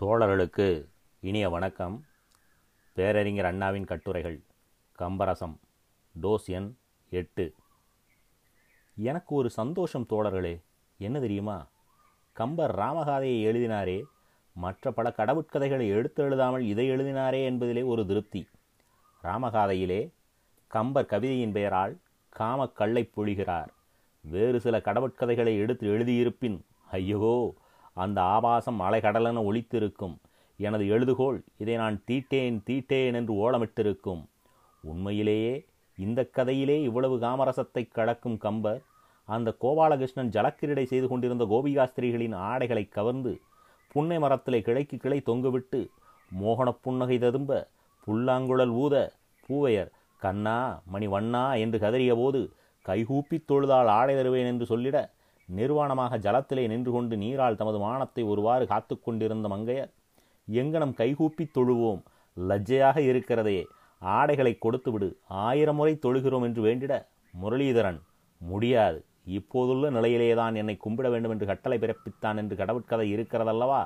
தோழர்களுக்கு இனிய வணக்கம். பேரறிஞர் அண்ணாவின் கட்டுரைகள் கம்பரசம் டோஸ் எண் எட்டு. எனக்கு ஒரு சந்தோஷம் தோழர்களே என்ன தெரியுமா? கம்பர் ராமகாதையை எழுதினாரே மற்ற பல கடவுட்கதைகளை எடுத்து எழுதாமல் இதை எழுதினாரே என்பதிலே ஒரு திருப்தி. ராமகாதையிலே கம்பர் கவிதையின் பெயரால் காமக் கல்லை பொழிகிறார். வேறு சில கடவுட்கதைகளை எடுத்து எழுதியிருப்பின் ஐயோ! அந்த ஆபாசம் அலைகடலென ஒழித்திருக்கும் எனது எழுதுகோள் இதை நான் தீட்டேன் தீட்டேன் என்று ஓலமிட்டிருக்கும். உண்மையிலேயே இந்த கதையிலே இவ்வளவு காமரசத்தை கடக்கும் கம்பர் அந்த கோபாலகிருஷ்ணன் ஜலக்கிரடை செய்து கொண்டிருந்த கோபிகாஸ்திரிகளின் ஆடைகளை கவர்ந்து புன்னை மரத்திலே கிளைக்கு கிளை தொங்குவிட்டு மோகனப் புன்னகை ததும்ப புல்லாங்குழல் ஊத பூவையர் கண்ணா மணி வண்ணா என்று கதறிய போது கைகூப்பித் தொழுதால் ஆடை தருவேன் என்று சொல்லிட நிர்வாணமாக ஜலத்திலே நின்று கொண்டு நீரால் தமது மானத்தை ஒருவாறு காத்து கொண்டிருந்த மங்கையர் எங்கனம் கைகூப்பித் தொழுவோம் லஜ்ஜையாக இருக்கிறதே ஆடைகளை கொடுத்து விடு ஆயிரம் முறை தொழுகிறோம் என்று வேண்டிட முரளிதரன் முடியாது இப்போதுள்ள நிலையிலேதான் என்னை கும்பிட வேண்டும் என்று கட்டளை பிறப்பித்தான் என்று கடவுட்கதை இருக்கிறதல்லவா?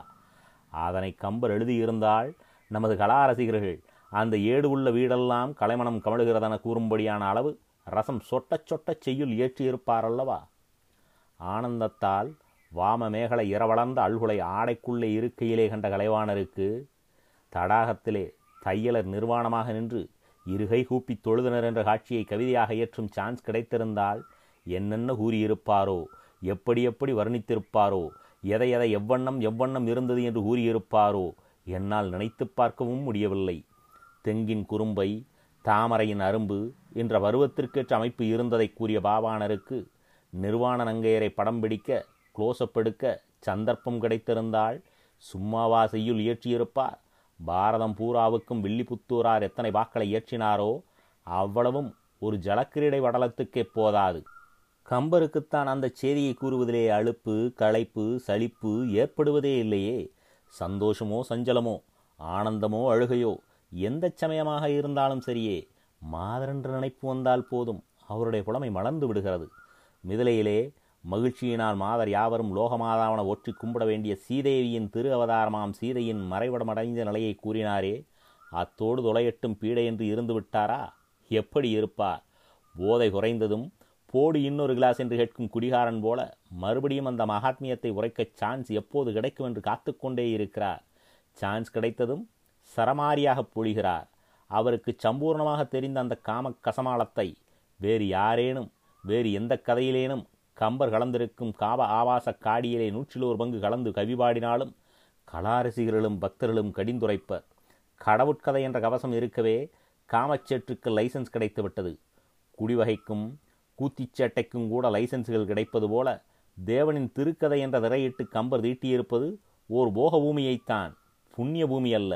அதனை கம்பர் எழுதியிருந்தால் நமது கலா ரசிகர்கள் அந்த ஏடு உள்ள வீடெல்லாம் கலைமணம் கமழுகிறதென கூறும்படியான அளவு ரசம் சொட்டச் சொட்டச் செய்யுள் ஏற்றியிருப்பாரல்லவா? ஆனந்தத்தால் வாம மேகலை இரவளர்ந்த அல்குலை ஆடைக்குள்ளே இருக்கையிலே கண்ட கலைவாணருக்கு தடாகத்திலே தையலர் நிர்வாணமாக நின்று இருகை கூப்பி தொழுதனர் என்ற காட்சியை கவிதையாக இயற்றும் சான்ஸ் கிடைத்திருந்தால் என்னென்ன கூறியிருப்பாரோ எப்படி எப்படி வர்ணித்திருப்பாரோ எதை எதை எவ்வண்ணம் எவ்வண்ணம் இருந்தது என்று கூறியிருப்பாரோ என்னால் நினைத்து பார்க்கவும் முடியவில்லை. தெங்கின் குறும்பை தாமரையின் அரும்பு என்ற பருவத்திற்கேற்ற அமைப்பு இருந்ததை கூறிய பாவாணருக்கு நிர்வாண நங்கையரை படம் பிடிக்க க்ளோஸ்அப் எடுக்க சந்தர்ப்பம் கிடைத்திருந்தால் சும்மாவா செய்யுள் இயற்றியிருப்பார். பாரதம் பூராவுக்கும் வில்லிபுத்தூரார் எத்தனை வாக்களை இயற்றினாரோ அவ்வளவும் ஒரு ஜலக்கிரீடை வடலத்துக்கே போதாது. கம்பருக்குத்தான் அந்த செய்தியை கூறுவதிலே அழுப்பு களைப்பு சளிப்பு ஏற்படுவதே இல்லையே. சந்தோஷமோ சஞ்சலமோ ஆனந்தமோ அழுகையோ எந்த சமயமாக இருந்தாலும் சரியே. மாதரென்று நினைப்பு வந்தால் போதும். அவருடைய புலமை மலர்ந்து விடுகிறது. மிதிலையிலே மகிழ்ச்சியினால் மாதர் யாவரும் லோகமாதாவன ஒற்றி கும்பிட வேண்டிய சீதேவியின் திரு அவதாரமாம் சீதையின் மறைவிடமடைந்த நிலையை கூறினாரே அத்தோடு தொலையட்டும் பீடை என்று இருந்து விட்டாரா? எப்படி இருப்பார்? போதை குறைந்ததும் போடு இன்னொரு கிளாஸ் என்று கேட்கும் குடிகாரன் போல மறுபடியும் அந்த மகாத்மியத்தை உரைக்க சான்ஸ் எப்போது கிடைக்கும் என்று காத்துக்கொண்டே இருக்கிறார். சான்ஸ் கிடைத்ததும் சரமாரியாக பொழிகிறார். அவருக்கு சம்பூர்ணமாக தெரிந்த அந்த காம கசமாளத்தை வேறு யாரேனும் வேறு எந்த கதையிலேனும் கம்பர் கலந்திருக்கும் காப ஆபாச காடியிலே நூற்றில் ஒரு பங்கு கலந்து கவி பாடினாலும் கலாரசிகர்களும் பக்தர்களும் கடிந்துரைப்பர் கடவுட்கதை என்ற கவசம் இருக்கவே காமச்சேற்றுக்கு லைசன்ஸ் கிடைத்துவிட்டது. குடிவகைக்கும் கூத்திச்சேட்டைக்கும் கூட லைசன்ஸ்கள் கிடைப்பது போல தேவனின் திருக்கதை என்ற திரையிட்டு கம்பர் தீட்டியிருப்பது ஓர் போக பூமியைத்தான். புண்ணிய பூமி அல்ல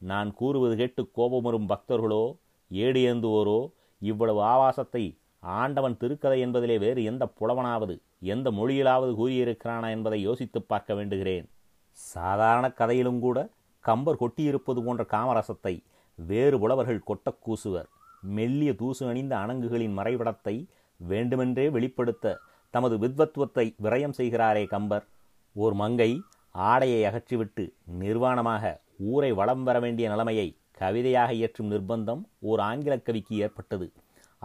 நான் கூறுவது கேட்டு கோபமரும் பக்தர்களோ ஏடு ஏந்துவோரோ இவ்வளவு ஆபாசத்தை ஆண்டவன் திருக்கதை என்பதிலே வேறு எந்த புலவனாவது எந்த மொழியிலாவது கூறியிருக்கிறானா என்பதை யோசித்து பார்க்க வேண்டுகிறேன். சாதாரண கதையிலும் கூட கம்பர் கொட்டியிருப்பது போன்ற காமரசத்தை வேறு புலவர்கள் கொட்டக் கூசுவர். மெல்லிய தூசு அணிந்த அணங்குகளின் மறைவிடத்தை வேண்டுமென்றே வெளிப்படுத்த தமது வித்வத்துவத்தை விரயம் செய்கிறாரே கம்பர். ஓர் மங்கை ஆடையை அகற்றிவிட்டு நிர்வாணமாக ஊரை வளம் வர வேண்டிய நிலைமையை கவிதையாக இயற்றும் நிர்பந்தம் ஓர் ஆங்கில கவிக்கு ஏற்பட்டது.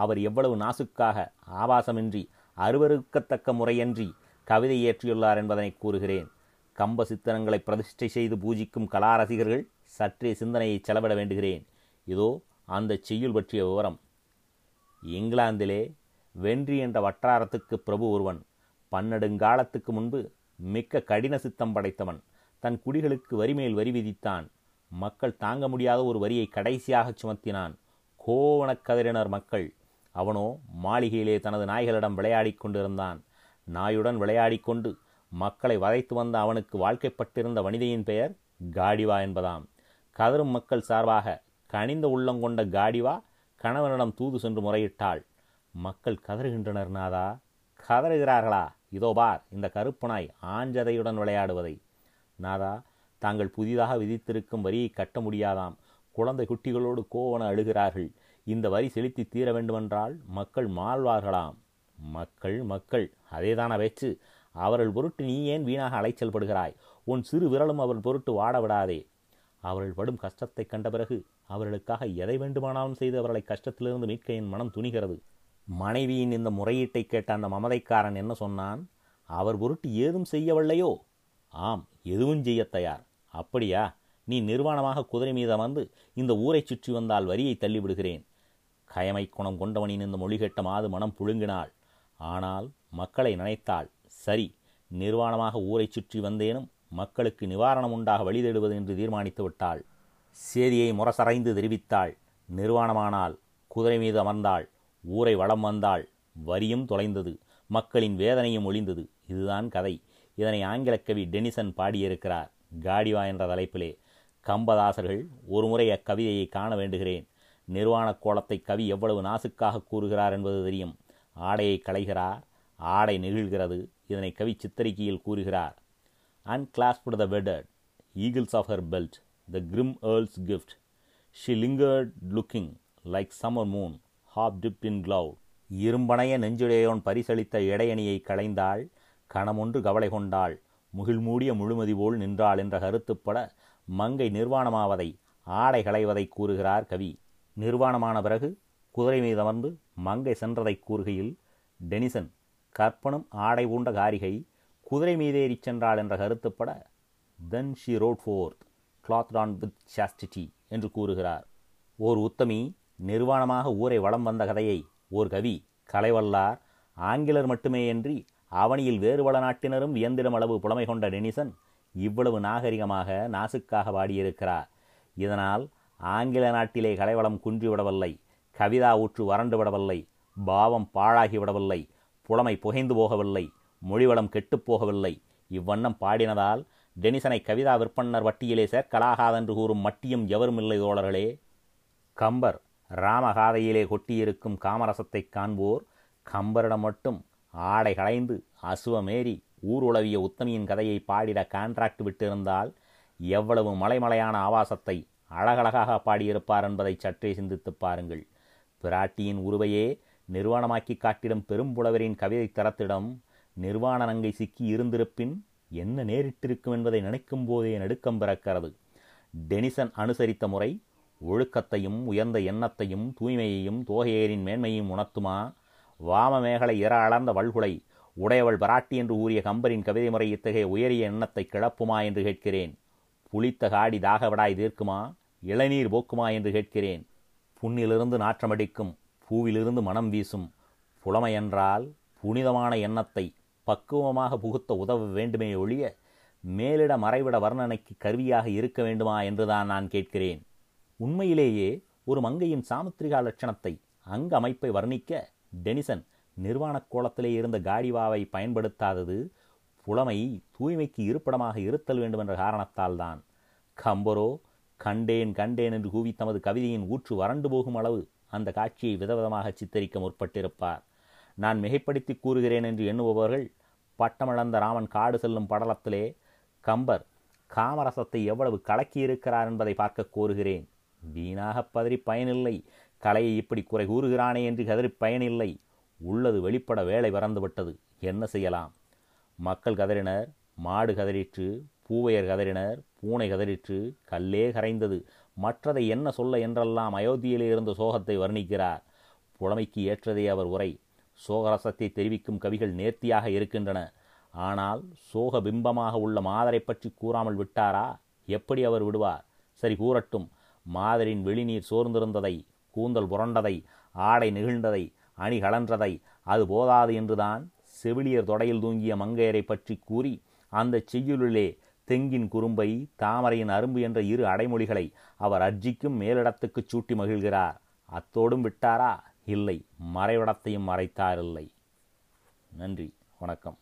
அவர் எவ்வளவு நாசுக்காக ஆபாசமின்றி அருவருக்கத்தக்க முறையன்றி கவிதை இயற்றியுள்ளார் என்பதனை கூறுகிறேன். கம்ப சித்திரங்களை பிரதிஷ்டை செய்து பூஜிக்கும் கலாரசிகர்கள் சற்றே சிந்தனையை செலவிட வேண்டுகிறேன். இதோ அந்த செய்யுள் பற்றிய விவரம். இங்கிலாந்திலே வென்றி என்ற வட்டாரத்துக்கு பிரபு ஒருவன் பன்னெடுங்காலத்துக்கு முன்பு மிக்க கடின சித்தம் படைத்தவன் தன் குடிகளுக்கு வரிமேல் வரி விதித்தான். மக்கள் தாங்க முடியாத ஒரு வரியை கடைசியாகச் சுமத்தினான். கோவணக்கதிரினர் மக்கள் அவனோ மாளிகையிலே தனது நாய்களிடம் விளையாடிக் கொண்டிருந்தான். நாயுடன் விளையாடிக் கொண்டு மக்களை வதைத்து வந்த அவனுக்கு வாழ்க்கைப்பட்டிருந்த வனிதையின் பெயர் காடிவா என்பதாம். கதரும் மக்கள் சார்பாக கனிந்த உள்ளங்கொண்ட காடிவா கணவனிடம் தூது சென்று முறையிட்டாள். மக்கள் கதறுகின்றனர் நாதா. கதறுகிறார்களா? இதோ பார் இந்த கருப்பு நாய் ஆஞ்சதையுடன் விளையாடுவதை. நாதா தாங்கள் புதிதாக விதித்திருக்கும் வரியை கட்ட முடியாதாம். குழந்தை குட்டிகளோடு கோவன அழுகிறார்கள். இந்த வரி செலுத்தி தீர வேண்டுமென்றால் மக்கள் மாழ்வார்களாம் மக்கள் மக்கள் அதேதான பேச்சு. அவர்கள் பொருட்டு நீ ஏன் வீணாக அலைச்சல் படுகிறாய் உன் சிறு விரலும் அவர்கள் பொருட்டு வாட விடாதே. அவர்கள் படும் கஷ்டத்தை கண்ட பிறகு அவர்களுக்காக எதை வேண்டுமானாலும் செய்து அவர்களை கஷ்டத்திலிருந்து மீட்க என் மனம் துணிகிறது. மனைவியின் இந்த முறையீட்டை கேட்ட அந்த மமதைக்காரன் என்ன சொன்னான்? அவர் பொருட்டு ஏதும் செய்யவில்லையோ? ஆம் எதுவும் செய்ய தயார். அப்படியா? நீ நிர்வாணமாக குதிரை மீது வந்து இந்த ஊரைச் சுற்றி வந்தால் வரியை தள்ளிவிடுகிறேன். கயமை குணம் கொண்டவனின் இந்த மொழி கேட்ட மாது மனம் புழுங்கினாள். ஆனால் மக்களை நினைத்தாள் சரி நிர்வாணமாக ஊரைச் சுற்றி வந்தேனும் மக்களுக்கு நிவாரணம் உண்டாக வழி தேடுவது என்று தீர்மானித்து விட்டாள். சேதியை முரசரைந்து தெரிவித்தாள் நிர்வாணமானால் குதிரை மீது அமர்ந்தாள் ஊரை வளம் வந்தாள் வரியும் தொலைந்தது மக்களின் வேதனையும் ஒளிந்தது இதுதான் கதை. இதனை ஆங்கில கவி டெனிசன் பாடியிருக்கிறார் காடிவா என்ற தலைப்பிலே. கம்பதாசர்கள் ஒருமுறை அக்கவிதையை காண வேண்டுகிறேன். நிர்வாணக் கோலத்தை கவி எவ்வளவு நாசுக்காக கூறுகிறார் என்பது தெரியும். ஆடையை களைகிறார் ஆடை நெகிழ்கிறது இதனை கவி சித்தரிக்கையில் கூறுகிறார். Unclasped the wedded eagles of her belt the grim earl's gift she lingered looking like summer moon half dipped in cloud. இரும்பனைய நெஞ்சுடையோன் பரிசளித்த இடையணியை களைந்தாள் கணமொன்று கவலை கொண்டாள். முகில் மூடிய முழுமதி போல் நின்றாள் என்ற கருத்துப்பட மங்கை நிர்வாணமாவதை ஆடை களைவதை கூறுகிறார் கவி. நிர்வாணமான பிறகு குதிரை மீது அமர்ந்து மங்கை சென்றதை கூறுகையில் டெனிசன் கற்பனும் ஆடை பூண்ட காரிகை குதிரை மீதேறி சென்றாள் என்ற கருத்துப்பட then she rode forth clothed on with chastity என்று கூறுகிறார். ஓர் உத்தமி நிர்வாணமாக ஊரை வளம் வந்த கதையை ஓர் கவி கலைவல்லார் ஆங்கிலர் மட்டுமேயன்றி அவனியில் வேறு பல நாட்டினரும் வியந்திடும் அளவு புலமை கொண்ட டெனிசன் இவ்வளவு நாகரிகமாக நாசுக்காக பாடியிருக்கிறார் இதனால் ஆங்கில நாட்டிலே கலைவளம் குன்றிவிடவில்லை கவிதா ஊற்று வறண்டு விடவில்லை பாவம் பாழாகிவிடவில்லை புலமை புகைந்து போகவில்லை மொழிவளம் கெட்டுப்போகவில்லை இவ்வண்ணம் பாடினதால் டெனிசனை கவிதா விற்பன்னர் வட்டியிலே சேர்க்கலாகாதென்று கூறும் மட்டியும் எவரும் இல்லை தோழர்களே. கம்பர் ராமகாதையிலே கொட்டியிருக்கும் காமரசத்தைக் காண்போர் கம்பரிடம் மட்டும் ஆடை களைந்து அசுவமேறி ஊர் உளவிய உத்தமியின் கதையை பாடிட கான்ட்ராக்ட் விட்டிருந்தால் எவ்வளவு மலைமலையான ஆபாசத்தை அழகழகாக பாடியிருப்பார் என்பதை சற்றே சிந்தித்துப் பாருங்கள். பிராட்டியின் உருவையே நிர்வாணமாக்கி காட்டிடும் பெரும்புலவரின் கவிதை தரத்திடம் நிர்வாண நங்கை சிக்கி இருந்திருப்பின் என்ன நேரிட்டிருக்கும் என்பதை நினைக்கும் போதே நடுக்கம் பிறக்கிறது. டெனிசன் அனுசரித்த முறை ஒழுக்கத்தையும் உயர்ந்த எண்ணத்தையும் தூய்மையையும் தோகையேரின் மேன்மையும் உணர்த்துமா? வாமமேகலை இற அளர்ந்த வல்குலை உடையவள் பராட்டி என்று ஊறிய கம்பரின் கவிதை முறை இத்தகைய உயரிய எண்ணத்தை கிளப்புமா என்று கேட்கிறேன். புளித்த காடி தாகவிடாய் தீர்க்குமா? இளநீர் போக்குமா என்று கேட்கிறேன். புண்ணிலிருந்து நாற்றமடிக்கும் பூவிலிருந்து மனம் வீசும். புலமையென்றால் புனிதமான எண்ணத்தை பக்குவமாக புகுத்த உதவ வேண்டுமே ஒழிய மேலிட மறைவிட வர்ணனைக்கு கருவியாக இருக்க வேண்டுமா என்றுதான் நான் கேட்கிறேன். உண்மையிலேயே ஒரு மங்கையின் சாமுத்திரிகா லட்சணத்தை அங்க அமைப்பை வர்ணிக்க டெனிசன் நிர்வாணக் கோலத்திலே இருந்த காடிவாவை பயன்படுத்தாதது புலமை தூய்மைக்கு இருப்பிடமாக இருத்தல் வேண்டும் என்ற காரணத்தால் தான் கம்பரோ கண்டேன் கண்டேன் என்று கூவி தமது கவிதையின் ஊற்று வறண்டு போகும் அளவு அந்த காட்சியை விதவிதமாக சித்தரிக்க முற்பட்டிருப்பார். நான் மிகைப்படுத்தி கூறுகிறேன் என்று எண்ணுபவர்கள் பட்டமிழந்த ராமன் காடு செல்லும் படலத்திலே கம்பர் காமரசத்தை எவ்வளவு கலக்கியிருக்கிறார் என்பதை பார்க்க கோருகிறேன். வீணாகப் பதறி பயனில்லை. கலையை இப்படி குறை கூறுகிறானே என்று கதறி பயனில்லை. உள்ளது வெளிப்பட வேலை பறந்துவிட்டது என்ன செய்யலாம்? மக்கள் கதறினர் மாடு கதறிற்று பூவையர் கதறினர் பூனை கதறிற்று கல்லே கரைந்தது. மற்றதை என்ன சொல்ல என்றெல்லாம் அயோத்தியிலே இருந்த சோகத்தை வர்ணிக்கிறார். புலமைக்கு ஏற்றதே அவர் உரை. சோகரசத்தை தெரிவிக்கும் கவிகள் நேர்த்தியாக இருக்கின்றன. ஆனால் சோக பிம்பமாக உள்ள மாதரை பற்றி கூறாமல் விட்டாரா? எப்படி அவர் விடுவார்? சரி கூறட்டும். மாதரின் வெளிநீர் சோர்ந்திருந்ததை கூந்தல் புரண்டதை ஆடை நெகிழ்ந்ததை அணி கலன்றதை அது போதாது என்றுதான் செவிலியர் தொடையில் தூங்கிய மங்கையரை பற்றி கூறி அந்த செய்யுளிலே தெங்கின் குறும்பை தாமரையின் அரும்பு என்ற இரு அடைமொழிகளை அவர் அர்ஜிக்கும் மேலிடத்துக்குச் சூட்டி மகிழ்கிறார். அத்தோடும் விட்டாரா? இல்லை. மறைவிடத்தையும் மறைத்தாரில்லை நன்றி. வணக்கம்.